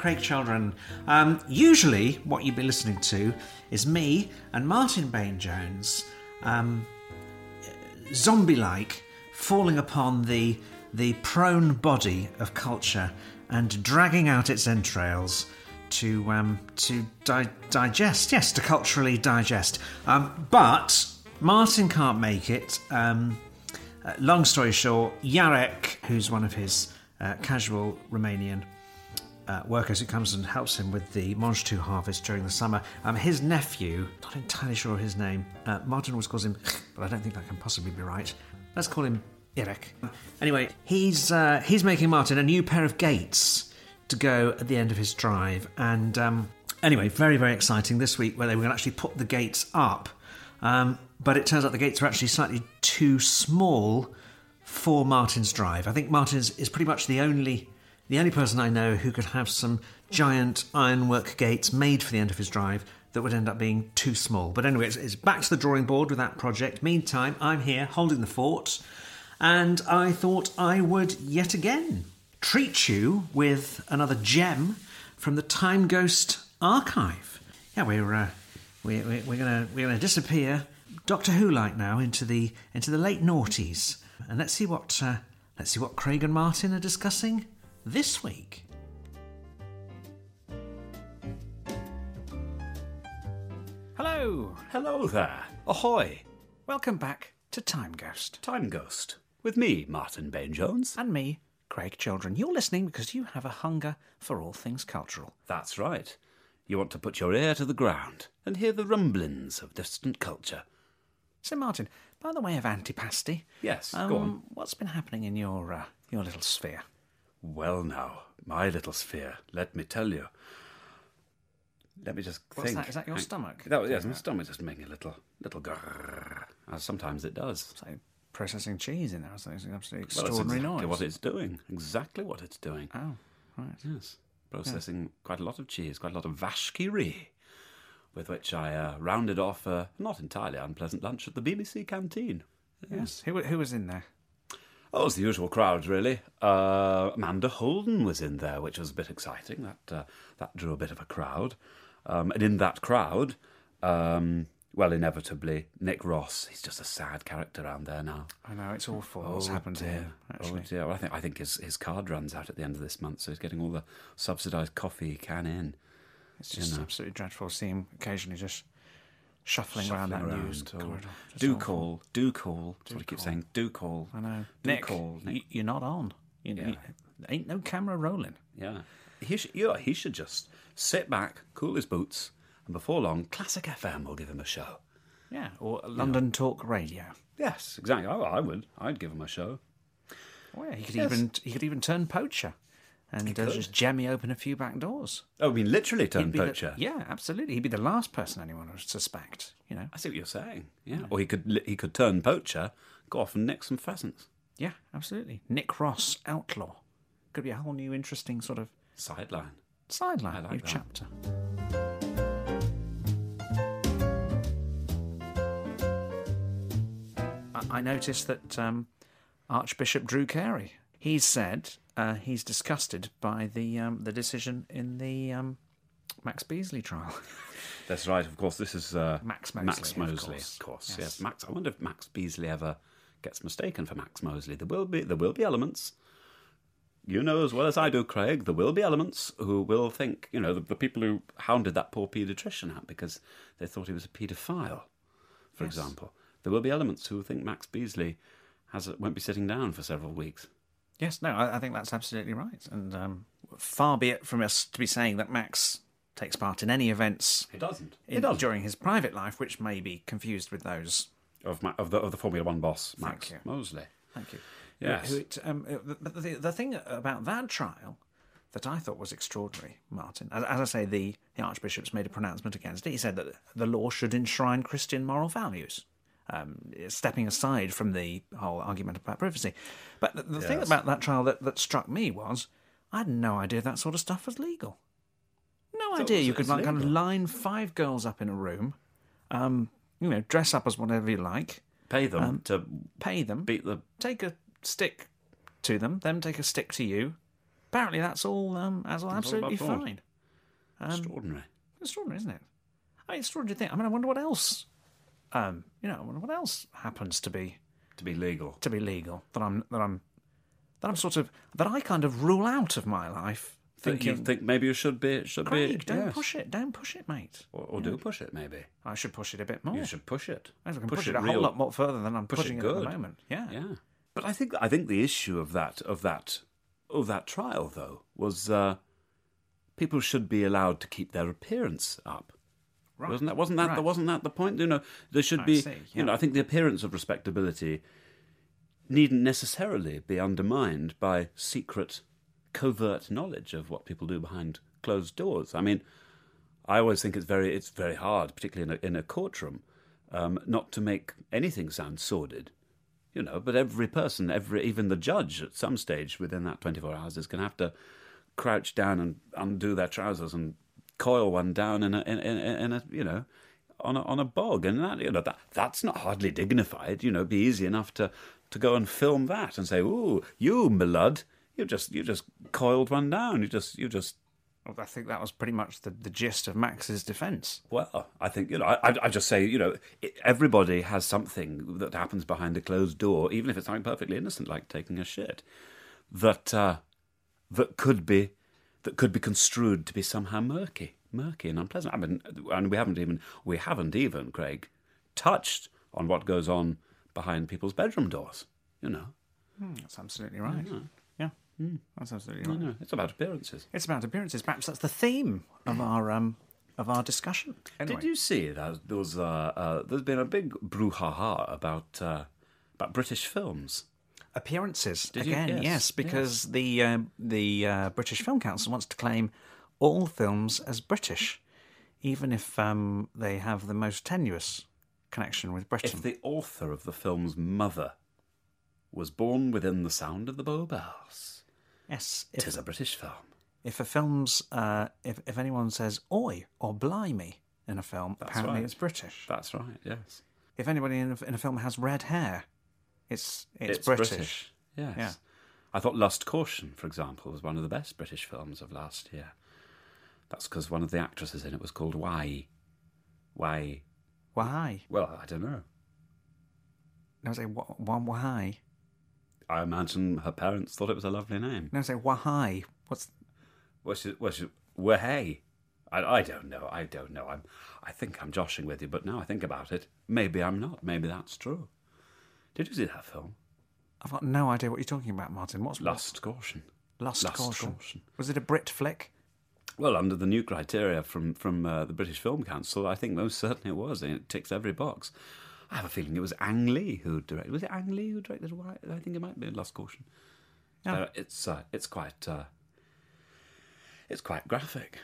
Craig Children. Um, usually, what you'd be listening to is me and Martin Bain Jones, um, zombie-like, falling upon the the prone body of culture and dragging out its entrails to um, to di- digest. Yes, to culturally digest. Um, but Martin can't make it. Um, uh, long story short, Yarek, who's one of his uh, casual Romanian uh, workers who comes and helps him with the mangetout harvest during the summer. Um, his nephew, not entirely sure of his name, uh, Martin always calls him, but I don't think that can possibly be right. Let's call him Irek. Anyway, he's uh, he's making Martin a new pair of gates to go at the end of his drive, and um, anyway, very very exciting this week where they were going to actually put the gates up, um, but it turns out the gates are actually slightly too small for Martin's drive. I think Martin is, is pretty much the only the only person I know who could have some giant ironwork gates made for the end of his drive that would end up being too small. But anyway, it's, it's back to the drawing board with that project. Meantime, I'm here holding the fort, and I thought I would yet again treat you with another gem from the Time Ghost archive. Yeah, we're uh, we're, we're, gonna we're gonna disappear Doctor Who like now into the into the late noughties, and let's see what uh, let's see what Craig and Martin are discussing this week. Hello, Hello there. Ahoy. welcome back to Time Ghost, Time Ghost. With me, Martin Bain Jones. and me, Craig Children. You're listening because you have a hunger for all things cultural. That's right. You want to put your ear to the ground and hear the rumblings of distant culture. So, Martin, by the way of antipasti, Yes, um, go on. What's been happening in your uh, your little sphere? Well, now, my little sphere, let me tell you. Let me just What's think. that? Is that your I- stomach? That, was- yes, my stomach just making a little, little grrr, as sometimes it does. It's like processing cheese in there. It's an absolutely Well, that's extraordinary exactly noise. what it's doing. Exactly what it's doing. Oh, right. Yes, processing quite a lot of cheese, quite a lot of rit, with which I uh, rounded off a not entirely unpleasant lunch at the BBC canteen. Yes. Who, who was in there? Oh, it was the usual crowd, really. Uh, Amanda Holden was in there, which was a bit exciting. That uh, that drew a bit of a crowd, um, and in that crowd, um, well, inevitably, Nick Ross. He's just a sad character around there now. I know it's awful. What's happened to him? Actually, Oh dear! Well, I think I think his his card runs out at the end of this month, so he's getting all the subsidised coffee he can in. it's just absolutely dreadful. See him occasionally just shuffling, around that Shuffling around, oh, corridor. Do call, do call. That's what I keep saying. Do call. I know. Do Nick, call. Nick. you're not on. You, Yeah. you- ain't no camera rolling. Yeah. He should, you know, he should just sit back, cool his boots, and before long, Classic FM will give him a show. Yeah, or London Talk Radio. Yes, exactly. I, I would. I'd give him a show. Oh, yeah, he could Yes. even he could even turn poacher, and uh, just jemmy open a few back doors. Oh, I mean, literally turn He'd the- poacher. yeah, absolutely. He'd be the last person anyone would suspect. You know. I see what you're saying. Yeah. Or he could he could turn poacher, go off and nick some pheasants. Yeah, absolutely. Nick Ross, outlaw. Could be a whole new interesting sort of Sideline. sideline, like new that. chapter. I- I noticed that um, Archbishop Drew Carey, He said uh, he's disgusted by the um, the decision in the um, Max Beasley trial. That's right. Of course, this is uh, Max Mosley, Max of course. of course. Yes. Yes. Max. I wonder if Max Beasley ever gets mistaken for Max Mosley. There will be there will be elements. You know as well as I do, Craig. There will be elements who will think, you know, the, the people who hounded that poor paediatrician out because they thought he was a paedophile, for example. There will be elements who think Max Beasley has a, won't be sitting down for several weeks. Yes, no, I, I think that's absolutely right. And um, far be it from us to be saying that Max takes part in any events He doesn't. in, he doesn't. during his private life, which may be confused with those. Of, Ma- of the of the Formula One boss, Max Thank you. Mosley. Thank you. Yes. Who it, um, the, the, the thing about that trial that I thought was extraordinary, Martin, as, as I say, the, the Archbishop's made a pronouncement against it. He said that the law should enshrine Christian moral values, um, stepping aside from the whole argument about privacy. But the, the thing about that trial that, that struck me was I had no idea that sort of stuff was legal. No So idea you could like kind of line five girls up in a room, um, you know, dress up as whatever you like, Pay them Um, to pay them, beat the. take a stick to them, them take a stick to you. Apparently, that's all. Um, that's all absolutely fine. Um, extraordinary. Extraordinary, isn't it? I mean, extraordinary thing. I mean, I wonder what else. Um, you know, what else happens to be To be legal. to be legal that I'm that I'm that I'm sort of that I kind of rule out of my life. Think you think maybe you should be should Craig, be don't yes. push it, don't push it, mate. or, or do push it maybe. I should push it a bit more. You should push it. I can push, push, it, it, a real. whole lot more further than I'm Push it pushing it, at the moment. Yeah. Yeah, but I think I think the issue of that of that of that trial though was uh, people should be allowed to keep their appearance up. Right. Wasn't that wasn't that Right. wasn't that the point? You know, there should I be. see, You know, I think the appearance of respectability needn't necessarily be undermined by secret, covert knowledge of what people do behind closed doors. I mean, I always think it's very it's very hard, particularly in a, in a courtroom, um, not to make anything sound sordid. You know, but every person, every even the judge, at some stage within that twenty four hours, is going to have to crouch down and undo their trousers and coil one down in a in, in, in a you know on a, on a bog, and that you know that that's not hardly dignified. You know, it'd be easy enough to to go and film that and say, "Ooh, you, my lud, you just you just coiled one down. You just you just Well, I think that was pretty much the, the gist of Max's defence. Well, I think you know. I, I just say you know, everybody has something that happens behind a closed door, even if it's something perfectly innocent, like taking a shit, that uh, that could be that could be construed to be somehow murky, murky and unpleasant. I mean, and we haven't even we haven't even Craig touched on what goes on behind people's bedroom doors. You know, That's absolutely right. Yeah, that's absolutely right. know it's about appearances. It's about appearances. Perhaps that's the theme of our um of our discussion. Anyway, Did you see that there was uh, uh, there's been a big brouhaha about uh, about British films? Appearances Did again? Yes, Yes, because the uh, the uh, British Film Council wants to claim all films as British, even if um, they have the most tenuous connection with Britain. If the author of the film's mother was born within the sound of the Bow Bells, yes, it is a British film. if a film's uh, if if anyone says "oi" or "blimey" in a film, apparently right. it's British. That's right. Yes, If anybody in a, in a film has red hair, it's it's, it's, British. Yes. Yeah. I thought Lust Caution, for example, was one of the best British films of last year. That's because one of the actresses in it was called Why. Why? Why? Well, I don't know. No, say wh- wh- why? I imagine her parents thought it was a lovely name. No, say why? What's Was she? Was she? Well, hey, I, I don't know. I don't know. I'm. I think I'm joshing with you, but now I think about it, maybe I'm not. Maybe that's true. Did you see that film, I've got no idea what you're talking about, Martin. What's Lust Caution? Lust, Lust Caution? Caution. Was it a Brit flick? Well, under the new criteria from from uh, the British Film Council, I think most certainly it was. and It ticks every box. I have a feeling it was Ang Lee who directed. Was it Ang Lee who directed? Why? I think it might be Lust Caution. Yeah. Uh, it's uh, it's quite uh, it's quite graphic.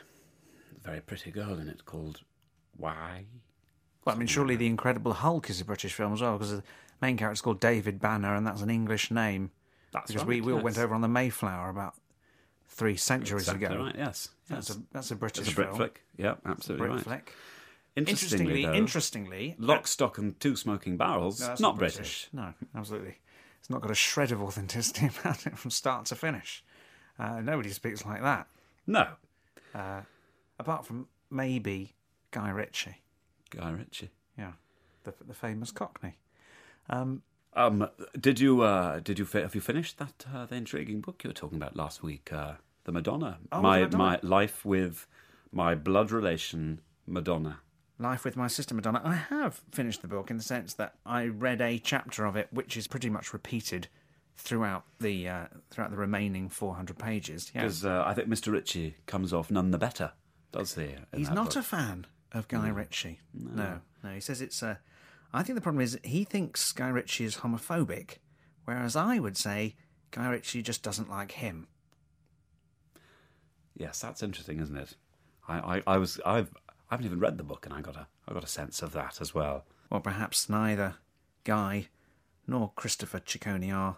Very pretty girl in it called Why. Well, I mean, surely The Incredible Hulk is a British film as well, because the main character's called David Banner, and that's an English name. That's because right, we, we all went over on the Mayflower about three centuries Exactly ago. right. Yes, That's a that's a British It's a Brit film. flick. Yeah, absolutely Brit right. flick. Interestingly, Interestingly, though, interestingly, Lock, Stock, and Two Smoking Barrels, No, that's not British. No, absolutely. It's not got a shred of authenticity about it from start to finish. Uh, nobody speaks like that, No, apart from maybe Guy Ritchie. Guy Ritchie. Yeah, the the famous Cockney. Um, Um, did you uh, did you fi- have you finished that uh, the intriguing book you were talking about last week, uh, the Madonna, Oh, my the Madonna. my life with my blood relation Madonna. Life with My Sister Madonna. I have finished the book in the sense that I read a chapter of it, which is pretty much repeated throughout the uh, throughout the remaining 400 pages. Yeah. Because uh, I think Mr. Ritchie comes off none the better does he? He's not book? a fan of Guy Ritchie. No. no, He says it's a. I think the problem is he thinks Guy Ritchie is homophobic, whereas I would say Guy Ritchie just doesn't like him. Yes, that's interesting, isn't it? I, I, I was I've I haven't even read the book, and I got a I got a sense of that as well. Well, perhaps neither Guy nor Christopher Ciccone are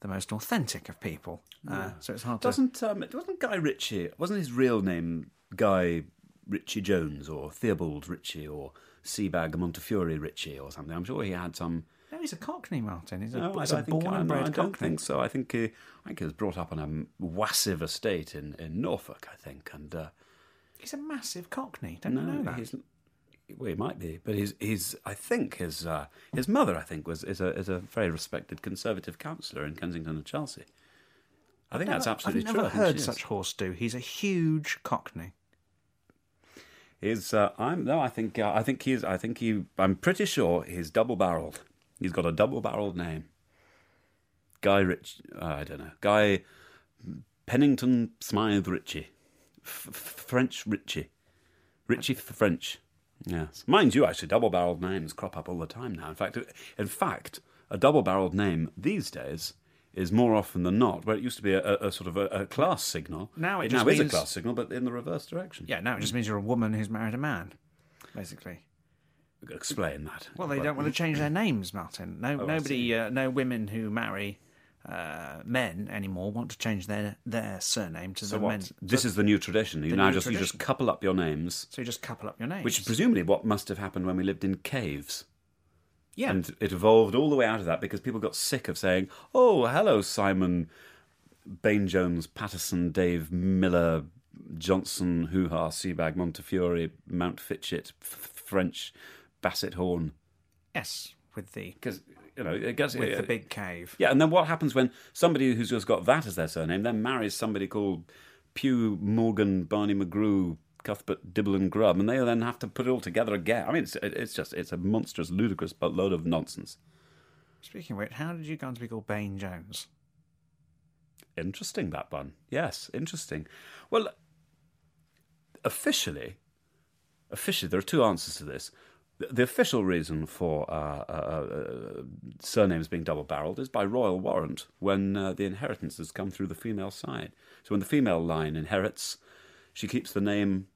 the most authentic of people. Uh, so it's hard to. Doesn't um, wasn't Guy Ritchie? Wasn't his real name Guy Ritchie Jones or Theobald Ritchie or Sebag Montefiore Ritchie or something? I'm sure he had some. No, he's a Cockney, Martin. He's a, No, I he's don't a think, born I, and bred I don't Cockney. think so. I think he, I think he was brought up on a massive estate in, in Norfolk, I think, and uh, He's a massive Cockney. Don't no, you know that? he's well, he might be, but his his I think his uh, his mother I think was is a is a very respected Conservative councillor in Kensington and Chelsea. I think that's absolutely I've true. never I think heard such horse do. He's a huge Cockney. Is uh, I'm no, I think uh, I think he's I think he I'm pretty sure he's double barreled. He's got a double barreled name. Guy Rich, uh, I don't know, Guy Pennington Smythe Ritchie, F- French Ritchie, Ritchie French. Yes, mind you, actually, double barreled names crop up all the time now. In fact, in fact, a double barreled name these days is more often than not where it used to be a, a, sort of a, a class signal. Now it it just now is a class signal, but in the reverse direction. Yeah, now it just means you're a woman who's married a man, basically. Explain that. Well, they don't want to change their names, Martin. No, Oh, nobody, uh, no women who marry uh, men anymore want to change their their surname to So the what? men's. This is the new tradition. You now just you just couple up your names, So you just couple up your names. which is presumably what must have happened when we lived in caves. Yeah, And it evolved all the way out of that because people got sick of saying, "Oh, hello, Simon, Bain Jones, Patterson, Dave Miller, Johnson, Hoo Ha, Sebag, Montefiore, Mount Fitchett, F- French, Bassett Horn." yes, with the Because you know, it gets with the uh, big cave. Yeah, and then what happens when somebody who's just got that as their surname then marries somebody called Pugh Morgan Barney McGrew Cuthbert Dibble and Grubb, and they then have to put it all together again. I mean, it's, it's just it's a monstrous, ludicrous, but load of nonsense. Speaking of which, how did you come to be called Bain Jones? Interesting that one. Yes, interesting. Well, officially, officially, there are two answers to this. The, the official reason for uh, uh, uh, surnames being double-barreled is by royal warrant when uh, the has come through the female side. So when the female line inherits, she keeps the name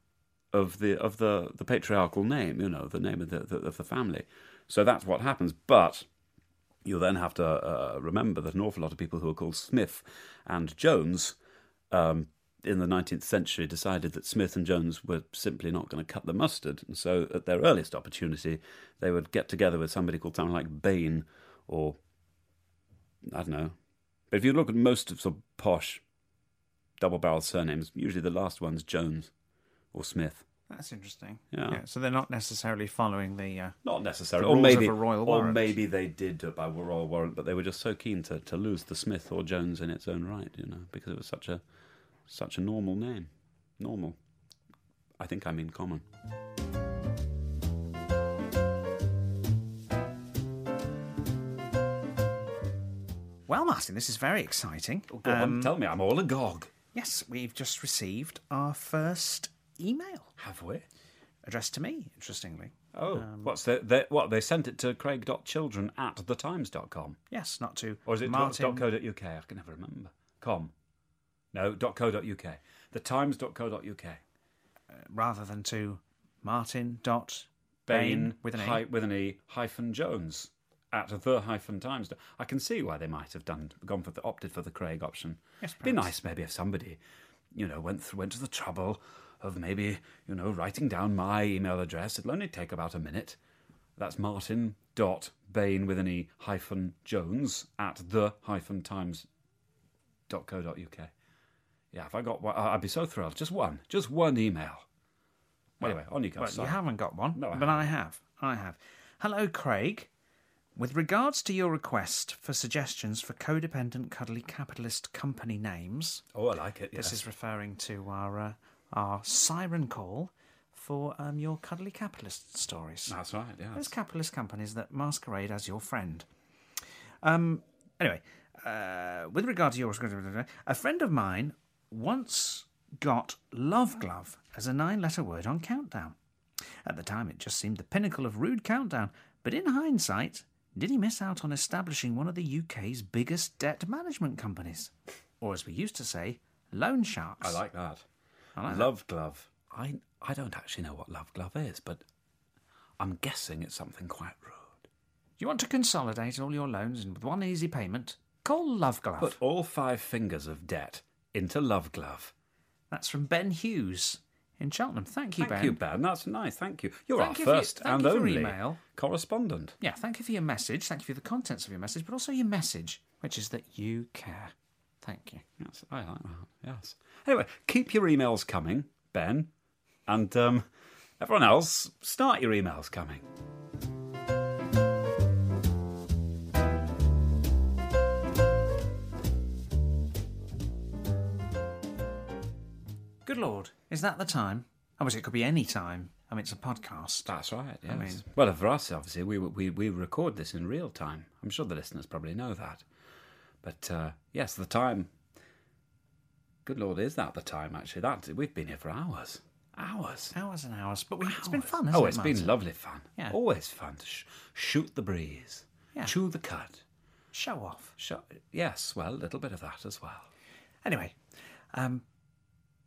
of the of the, the patriarchal name, you know, the name of the, the of the family. So that's what happens. But you'll then have to uh, remember that an awful lot of people who are called Smith and Jones um, in the 19th century decided that Smith and Jones were simply not going to cut the mustard. And so, at their earliest opportunity, they would get together with somebody called something like Bain or I don't know. But if you look at most of sort of posh double barreled surnames, usually the last one's Jones or Smith. That's interesting. Yeah. so they're not necessarily following the. Uh, Not necessarily, The or maybe, royal or warrant. maybe they did it by royal warrant, but they were just so keen to, to lose the Smith or Jones in its own right, you know, because it was such a such a normal name, normal. I think I mean common. well, Martin, this is very exciting. Go on, Um, tell me, I'm all agog. Yes, we've just received our first email Have we? addressed to me. Interestingly, Oh, um, what's the, they, what they sent it to Craig.children at thetimes.com. yes, not to Or is it Martin. .co.uk? I can never remember. Com. No, .co.uk. Thetimes.co.uk. Uh, rather than to Martin dot Bain with an hy- E. with an E hyphen Jones at the hyphen times. I can see why they might have done gone for the opted for the Craig option. Yes, It'd be nice maybe if somebody, you know, went through, went to the trouble of maybe you know writing down my email address. It'll only take about a minute. That's Martin dot Bain with an E hyphen Jones at the hyphen times dot co dot uk. Yeah, if I got one, I'd be so thrilled. Just one, just one email. anyway, on you go. Well, sorry. you haven't got one, No, I but I have. I have. Hello, Craig. With regards to your request for suggestions for codependent, cuddly capitalist company names, Oh, I like it. this is referring to our uh, our siren call for um, your cuddly capitalist stories. That's right. Yeah. Those capitalist companies that masquerade as your friend. Um. Anyway, uh, with regard to your, a friend of mine once got love glove as a nine letter word on Countdown. At the time, it just seemed the pinnacle of rude countdown, but in hindsight, did he miss out on establishing one of the UK's biggest debt management companies? Or as we used to say, loan sharks. I like that. I like love glove. I I don't actually know what love glove is, but I'm guessing it's something quite rude. You want to consolidate all your loans with one easy payment? Call Love Glove. Put all five fingers of debt into love glove. That's from Ben Hughes in Cheltenham. Thank you, Thank Ben. Thank you, Ben. That's nice. Thank you. You're Thank our you for your- first thank and only email. correspondent. Yeah, thank you for your message. Thank you for the contents of your message, but also your message, which is that you care. Thank you. Yes, I like that. Yes. Anyway, keep your emails coming, Ben, and um, everyone else, start your emails coming. Good Lord, is that the time? Oh, it could be any time. I mean, it's a podcast. That's right. Yes. mean- well, for us, obviously, we, we we record this in real time. I'm sure the listeners probably know that. But uh, yes, the time. Good lord, is that the time? Actually, that we've been here for hours, hours. Hours and hours, but we, it's been fun, hasn't Oh, it, it's been lovely fun. Yeah. Always fun to sh- shoot the breeze, Yeah. chew the cud. Show off. Sh- yes, well, a little bit of that as well. Anyway, um,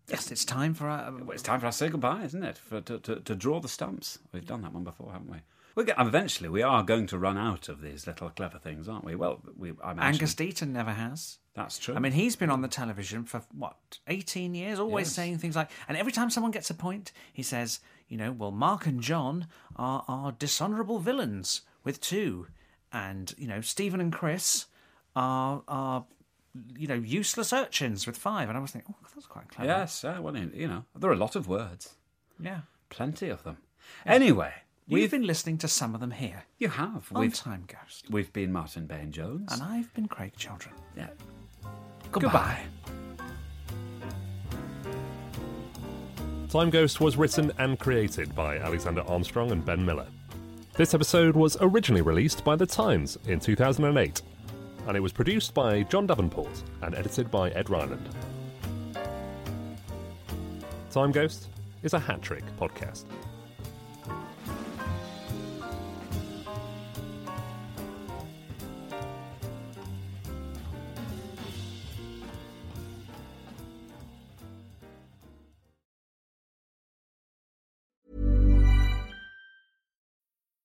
yes, it's time for our. Um, well, it's time for us to say goodbye, isn't it? For to, to, to draw the stumps. We've done that one before, haven't we? We get, eventually, we are going to run out of these little clever things, aren't we? Well, we I imagine Angus Deayton never has. that's true. I mean, he's been on the television for what, 18 years, always Yes. saying things like, and every time someone gets a point, he says, you know, well, Mark and John are, are dishonourable villains with two, and, you know, Stephen and Chris are, are, you know, useless urchins with five. And I was thinking, oh, that's quite clever. yes, uh, well, you know, there are a lot of words, Yeah. plenty of them. Anyway, We've we've been listening to some of them here you have on we've Time Ghost. we've been Martin Bain Jones. And I've been Craig Children. yeah. Goodbye. Time Ghost was written and created by Alexander Armstrong and Ben Miller. This episode was originally released by The Times in 2008, and it was produced by John Davenport and edited by Ed Ryland. Time Ghost is a hat trick podcast.